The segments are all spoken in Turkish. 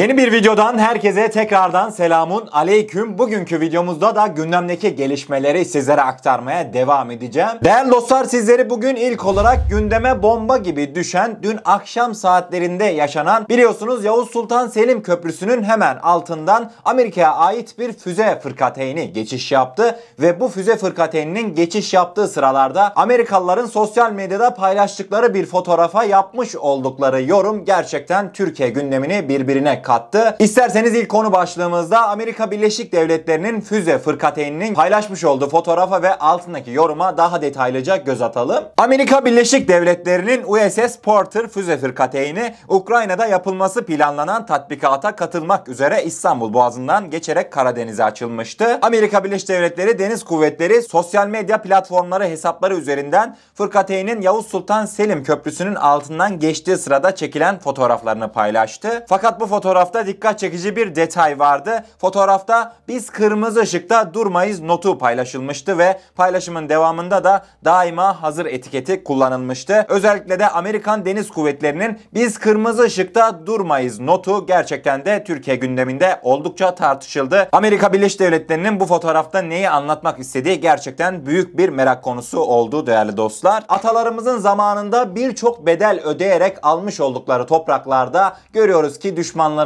Yeni bir videodan herkese tekrardan selamun aleyküm. Bugünkü videomuzda da gündemdeki gelişmeleri sizlere aktarmaya devam edeceğim. Değerli dostlar sizleri bugün ilk olarak gündeme bomba gibi düşen dün akşam saatlerinde yaşanan biliyorsunuz Yavuz Sultan Selim Köprüsü'nün hemen altından Amerika'ya ait bir füze fırkateyni geçiş yaptı ve bu füze fırkateyninin geçiş yaptığı sıralarda Amerikalıların sosyal medyada paylaştıkları bir fotoğrafa yapmış oldukları yorum gerçekten Türkiye gündemini birbirine kattı. İsterseniz ilk konu başlığımızda Amerika Birleşik Devletleri'nin füze fırkateyninin paylaşmış olduğu fotoğrafa ve altındaki yoruma daha detaylıca göz atalım. Amerika Birleşik Devletleri'nin USS Porter füze fırkateyni Ukrayna'da yapılması planlanan tatbikata katılmak üzere İstanbul Boğazı'ndan geçerek Karadeniz'e açılmıştı. Amerika Birleşik Devletleri Deniz Kuvvetleri sosyal medya platformları hesapları üzerinden fırkateynin Yavuz Sultan Selim Köprüsü'nün altından geçtiği sırada çekilen fotoğraflarını paylaştı. Fakat bu fotoğrafta dikkat çekici bir detay vardı. Fotoğrafta biz kırmızı ışıkta durmayız notu paylaşılmıştı ve paylaşımın devamında da daima hazır etiketi kullanılmıştı. Özellikle de Amerikan Deniz Kuvvetleri'nin biz kırmızı ışıkta durmayız notu gerçekten de Türkiye gündeminde oldukça tartışıldı. Amerika Birleşik Devletleri'nin bu fotoğrafta neyi anlatmak istediği gerçekten büyük bir merak konusu oldu değerli dostlar. Atalarımızın zamanında birçok bedel ödeyerek almış oldukları topraklarda görüyoruz ki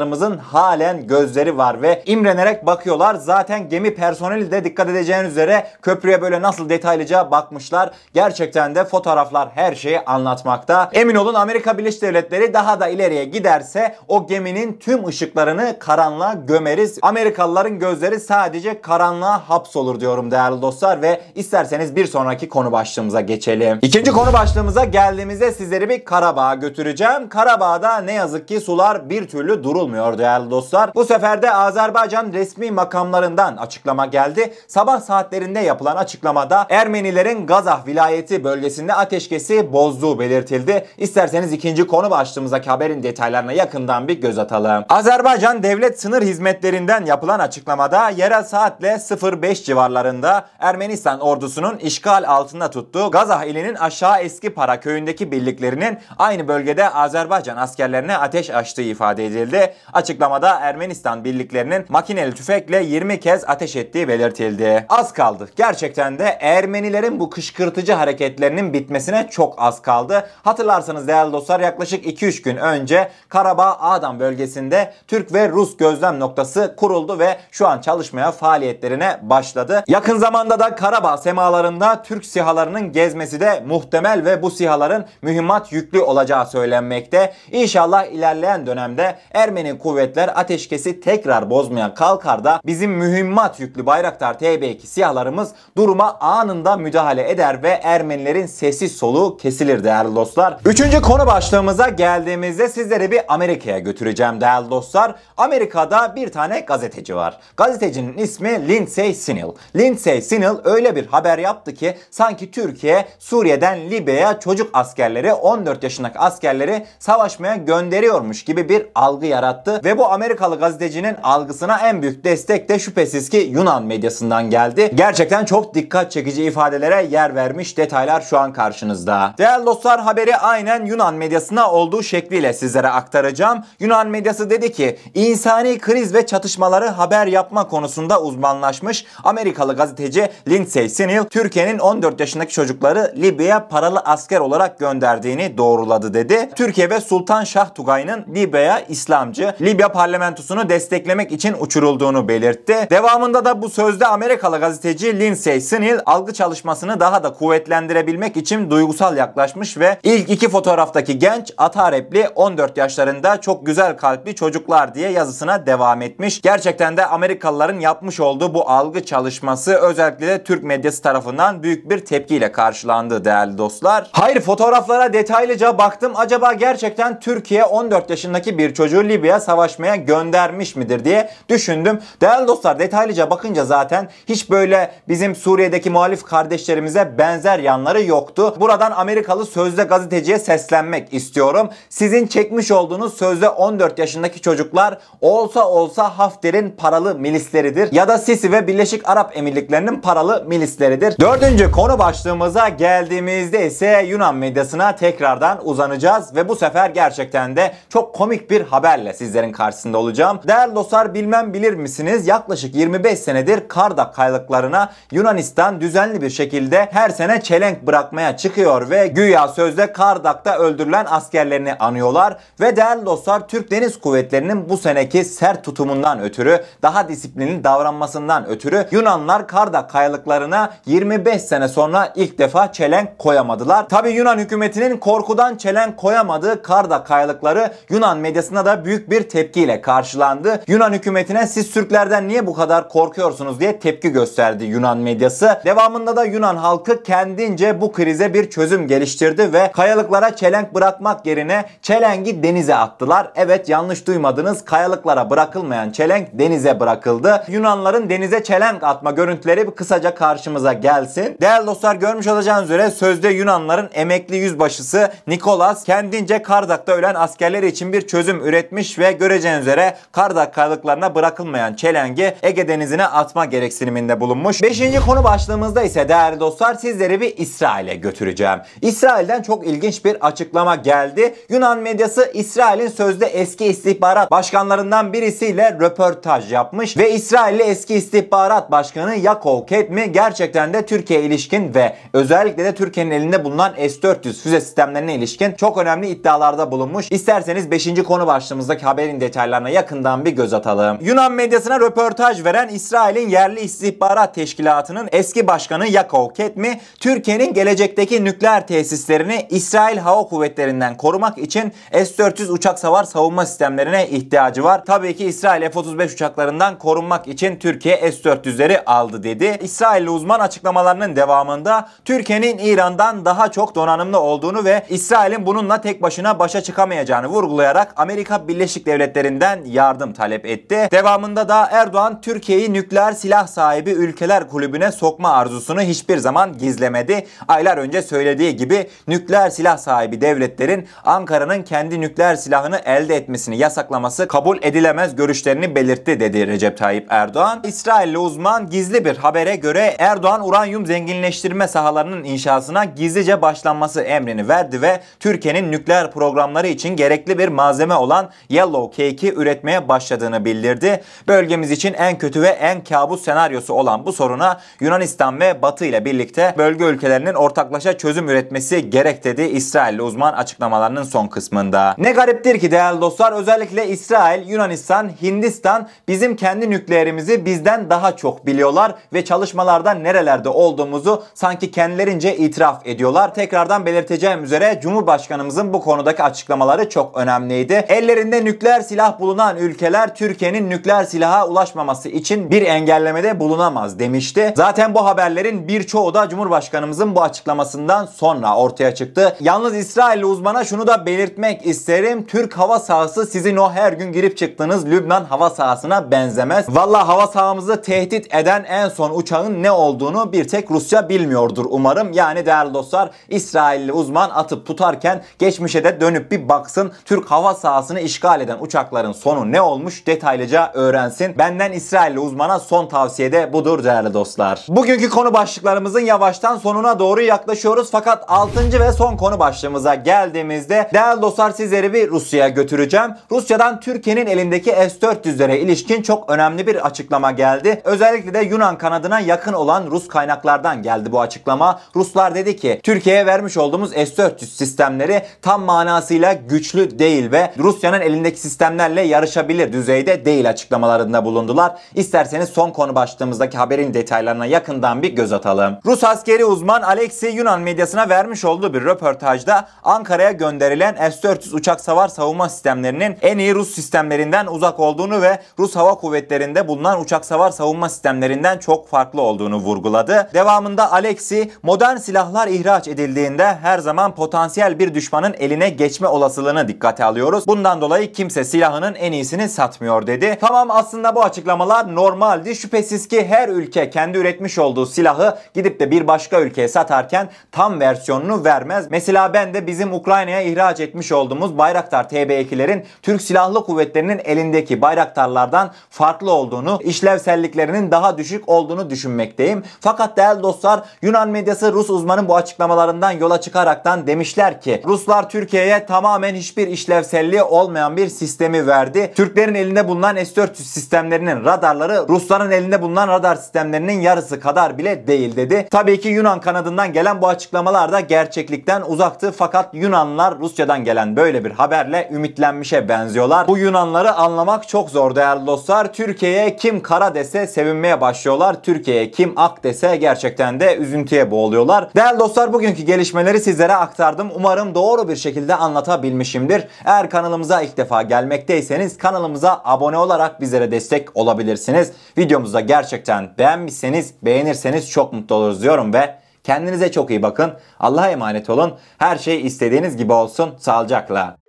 düşmanlarımızın halen gözleri var ve imrenerek bakıyorlar. Zaten gemi personeli de dikkat edeceğiniz üzere köprüye böyle nasıl detaylıca bakmışlar. Gerçekten de fotoğraflar her şeyi anlatmakta. Emin olun Amerika Birleşik Devletleri daha da ileriye giderse o geminin tüm ışıklarını karanlığa gömeriz. Amerikalıların gözleri sadece karanlığa hapsolur diyorum değerli dostlar ve isterseniz bir sonraki konu başlığımıza geçelim. İkinci konu başlığımıza geldiğimizde sizleri bir Karabağ'a götüreceğim. Karabağ'da ne yazık ki sular bir türlü durulmuyor değerli dostlar. Bu sefer de Azerbaycan resmi makamlarından açıklama geldi. Sabah saatlerinde yapılan açıklamada Ermenilerin Gazah vilayeti bölgesinde ateşkesi bozduğu belirtildi. İsterseniz ikinci konu başlığımızdaki haberin detaylarına yakından bir göz atalım. Azerbaycan Devlet Sınır Hizmetlerinden yapılan açıklamada yerel saatle 05 civarlarında Ermenistan ordusunun işgal altında tuttuğu Gazah ilinin aşağı eski para köyündeki birliklerinin aynı bölgede Azerbaycan askerlerine ateş açtığı ifade edildi. Açıklamada Ermenistan birliklerinin makineli tüfekle 20 kez ateş ettiği belirtildi. Az kaldı. Gerçekten de Ermenilerin bu kışkırtıcı hareketlerinin bitmesine çok az kaldı. Hatırlarsanız değerli dostlar yaklaşık 2-3 gün önce Karabağ Adam bölgesinde Türk ve Rus gözlem noktası kuruldu ve şu an çalışmaya faaliyetlerine başladı. Yakın zamanda da Karabağ semalarında Türk sihalarının gezmesi de muhtemel ve bu sihaların mühimmat yüklü olacağı söylenmekte. İnşallah ilerleyen dönemde Ermeni kuvvetler ateşkesi tekrar bozmaya kalkar da bizim mühimmat yüklü Bayraktar TB2 siyahlarımız duruma anında müdahale eder ve Ermenilerin sessiz soluğu kesilir değerli dostlar. Üçüncü konu başlığımıza geldiğimizde sizleri bir Amerika'ya götüreceğim değerli dostlar. Amerika'da bir tane gazeteci var. Gazetecinin ismi Lindsay Sinil. Lindsay Sinil öyle bir haber yaptı ki sanki Türkiye Suriye'den Libya'ya çocuk askerleri 14 yaşındaki askerleri savaşmaya gönderiyormuş gibi bir algı yarattı ve bu Amerikalı gazetecinin algısına en büyük destek de şüphesiz ki Yunan medyasından geldi. Gerçekten çok dikkat çekici ifadelere yer vermiş detaylar şu an karşınızda. Değerli dostlar haberi aynen Yunan medyasına olduğu şekliyle sizlere aktaracağım. Yunan medyası dedi ki insani kriz ve çatışmaları haber yapma konusunda uzmanlaşmış Amerikalı gazeteci Lindsay Sinil Türkiye'nin 14 yaşındaki çocukları Libya'ya paralı asker olarak gönderdiğini doğruladı dedi. Türkiye ve Sultan Şah Tugay'ın Libya'ya İslamcı Libya parlamentosunu desteklemek için uçurulduğunu belirtti. Devamında da bu sözde Amerikalı gazeteci Lindsay Sinil algı çalışmasını daha da kuvvetlendirebilmek için duygusal yaklaşmış ve ilk iki fotoğraftaki genç Atarepli 14 yaşlarında çok güzel kalpli çocuklar diye yazısına devam etmiş. Gerçekten de Amerikalıların yapmış olduğu bu algı çalışması özellikle de Türk medyası tarafından büyük bir tepkiyle karşılandı değerli dostlar. Hayır fotoğraflara detaylıca baktım. Acaba gerçekten Türkiye 14 yaşındaki bir çocuğu Libya'ya savaşmaya göndermiş midir diye düşündüm. Değerli dostlar detaylıca bakınca zaten hiç böyle bizim Suriye'deki muhalif kardeşlerimize benzer yanları yoktu. Buradan Amerikalı sözde gazeteciye seslenmek istiyorum. Sizin çekmiş olduğunuz sözde 14 yaşındaki çocuklar olsa olsa Hafter'in paralı milisleridir. Ya da Sisi ve Birleşik Arap Emirlikleri'nin paralı milisleridir. Dördüncü konu başlığımıza geldiğimizde ise Yunan medyasına tekrardan uzanacağız ve bu sefer gerçekten de çok komik bir haberle sizlerin karşısında olacağım. Değerli dostlar bilmem bilir misiniz? Yaklaşık 25 senedir Kardak kaylıklarına Yunanistan düzenli bir şekilde her sene çelenk bırakmaya çıkıyor ve güya sözde Kardak'ta öldürülen askerlerini anıyorlar ve değerli dostlar Türk Deniz Kuvvetleri'nin bu seneki sert tutumundan ötürü daha disiplinli davranmasından ötürü Yunanlar Kardak kayalıklarına 25 sene sonra ilk defa çelenk koyamadılar. Tabi Yunan hükümetinin korkudan çelenk koyamadığı Kardak kayalıkları Yunan medyasında da büyük bir tepkiyle karşılandı. Yunan hükümetine siz Türklerden niye bu kadar korkuyorsunuz diye tepki gösterdi Yunan medyası. Devamında da Yunan halkı kendince bu krize bir çözüm geliştirdi ve kayalıklara çelenk bırakmak yerine çelengi denize attılar. Evet yanlış duymadınız. Kayalıklara bırakılmayan çelenk denize bırakıldı. Yunanların denize çelenk atma görüntüleri bir kısaca karşımıza gelsin. Değerli dostlar görmüş olacağınız üzere sözde Yunanların emekli yüzbaşısı Nikolas kendince Kardak'ta ölen askerler için bir çözüm üretmiş ve göreceğiniz üzere Kardak kayalıklarına bırakılmayan çelengi Ege Denizi'ne atma gereksiniminde bulunmuş. Beşinci konu başlığımızda ise değerli dostlar sizleri bir İsrail'e götüreceğim. İsrail'den çok ilginç bir açıklama geldi. Yunan medyası İsrail'in sözde eski istihbarat başkanlarından birisiyle röportaj yapmış ve İsrailli eski istihbarat başkanı Yakov Kedmi gerçekten de Türkiye ilişkin ve özellikle de Türkiye'nin elinde bulunan S-400 füze sistemlerine ilişkin çok önemli iddialarda bulunmuş. İsterseniz 5. konu başlığımızdaki haberin detaylarına yakından bir göz atalım. Yunan medyasına röportaj veren İsrail'in yerli istihbarat teşkilatının eski başkanı Yakov Kedmi, Türkiye'nin gelecekteki nükleer tesislerini İsrail Hava Kuvvetleri'nden korumak için S-400 uçak savar savunma sistemlerine ihtiyacı var. Tabii ki İsrail F-35 uçaklarından korunmak için Türkiye S-400'leri aldı dedi. İsrailli uzman açıklamalarının devamında Türkiye'nin İran'dan daha çok donanımlı olduğunu ve İsrail'in bununla tek başına başa çıkamayacağını vurgulayarak Amerika Birleşik Devletleri'nden yardım talep etti. Devamında da Erdoğan Türkiye'yi nükleer silah sahibi ülkeler kulübüne sokma arzusunu hiçbir zaman gizlemedi. Aylar önce söylediği gibi nükleer silah sahibi devletlerin Ankara'nın kendi nükleer silahını elde etmesini yasaklaması kabul edilemez görüşlerini belirtti dedi Recep Tayyip Erdoğan. İsrailli uzman gizli bir habere göre Erdoğan uranyum zenginleştirme sahalarının inşasına gizlice başlanması emrini verdi ve Türkiye'nin nükleer programları için gerekli bir malzeme olan Yellow Cake'i üretmeye başladığını bildirdi. Bölgemiz için en kötü ve en kabus senaryosu olan bu soruna Yunanistan ve Batı ile birlikte bölge ülkelerinin ortaklaşa çözüm üretmesi gerek dedi İsrailli uzman açıklamalarının son kısmında. Ne gariptir ki değerli dostlar özellikle İsrail, Yunanistan, Hindistan bizim kendi nükleerimizi bizden daha çok biliyorlar ve çalışmalarda nerelerde olduğumuzu sanki kendilerince itiraf ediyorlar. Tekrardan belirteceğim üzere Cumhurbaşkanımızın bu konudaki açıklamaları çok önemliydi. Ellerinde nükleer silah bulunan ülkeler Türkiye'nin nükleer silaha ulaşmaması için bir engellemede bulunamaz demişti. Zaten bu haberlerin birçoğu da Cumhurbaşkanımızın bu açıklamasından sonra ortaya çıktı. Yalnız İsrailli uzmana şunu da belirtmek isterim. Türk hava sahası sizin o her gün girip çıktığınız Lübnan hava sahasına benzemez. Valla hava sahamızı tehdit eden en son uçağın ne olduğunu bir tek Rusya bilmiyordur umarım. Yani değerli dostlar İsrailli uzman atıp tutarken geçmişe de dönüp bir baksın. Türk hava sahasını işgal eden uçakların sonu ne olmuş detaylıca öğrensin. Benden İsrailli uzmana son tavsiye de budur değerli dostlar. Bugünkü konu başlıklarımızın yavaştan sonuna doğru yaklaşıyoruz. Fakat 6. ve son konu başlığımıza geldiğimizde değerli dostlar sizleri bir Rusya'ya götüreceğim. Rusya'dan Türkiye'nin elindeki S-400'lere ilişkin çok önemli bir açıklama geldi. Özellikle de Yunan kanadına yakın olan Rus kaynaklardan geldi bu açıklama. Ruslar dedi ki Türkiye'ye vermiş olduğumuz S-400 sistemleri tam manasıyla güçlü değil ve Rusya'nın elindeki sistemlerle yarışabilir düzeyde değil açıklamalarında bulundular. İsterseniz son konu başlığımızdaki haberin detaylarına yakından bir göz atalım. Rus askeri uzman Alexey Yunan medyasına vermiş olduğu bir röportajda Ankara'ya gönderilen S-400 uçak savar savunma sistemlerinin en iyi Rus sistemlerinden uzak olduğunu ve Rus Hava Kuvvetleri'nde bulunan uçak savar savunma sistemlerinden çok farklı olduğunu vurguladı. Devamında Alexey modern silahlar ihraç edildiğinde her zaman potansiyel bir düşmanın eline geçme olasılığını dikkate alıyoruz. Bundan dolayı kimse silahının en iyisini satmıyor dedi. Tamam aslında bu açıklamalar normaldi. Şüphesiz ki her ülke kendi üretmiş olduğu silahı gidip de bir başka ülkeye satarken tam versiyonunu vermez. Mesela ben de bizim Ukrayna'ya ihraç etmiş olduğumuz Bayraktar TB2'lerin Türk Silahlı Kuvvetleri'nin elindeki Bayraktarlardan farklı olduğunu, işlevselliklerinin daha düşük olduğunu düşünmekteyim. Fakat değerli dostlar Yunan medyası Rus uzmanın bu açıklamalarından yola çıkaraktan demişler ki Ruslar Türkiye'ye tamamen hiçbir işlevselliği olmayan bir sistemi verdi. Türklerin elinde bulunan S-400 sistemlerinin radarları Rusların elinde bulunan radar sistemlerinin yarısı kadar bile değil dedi. Tabii ki Yunan kanadından gelen bu açıklamalar da gerçeklikten uzaktı fakat Yunanlılar Rusya'dan gelen böyle bir haberle ümitlenmişe benziyorlar. Bu Yunanları anlamak çok zor değerli dostlar. Türkiye'ye kim kara dese sevinmeye başlıyorlar. Türkiye'ye kim ak dese gerçekten de üzüntüye boğuluyorlar. Değerli dostlar bugünkü gelişmeleri sizlere aktardım. Umarım doğru bir şekilde anlatabilmişimdir. Eğer kanalımıza ilk defa gelmekteyseniz kanalımıza abone olarak bizlere destek olabilirsiniz. Videomuzu da gerçekten beğenmişseniz beğenirseniz çok mutlu oluruz diyorum ve kendinize çok iyi bakın. Allah'a emanet olun. Her şey istediğiniz gibi olsun. Sağlıcakla.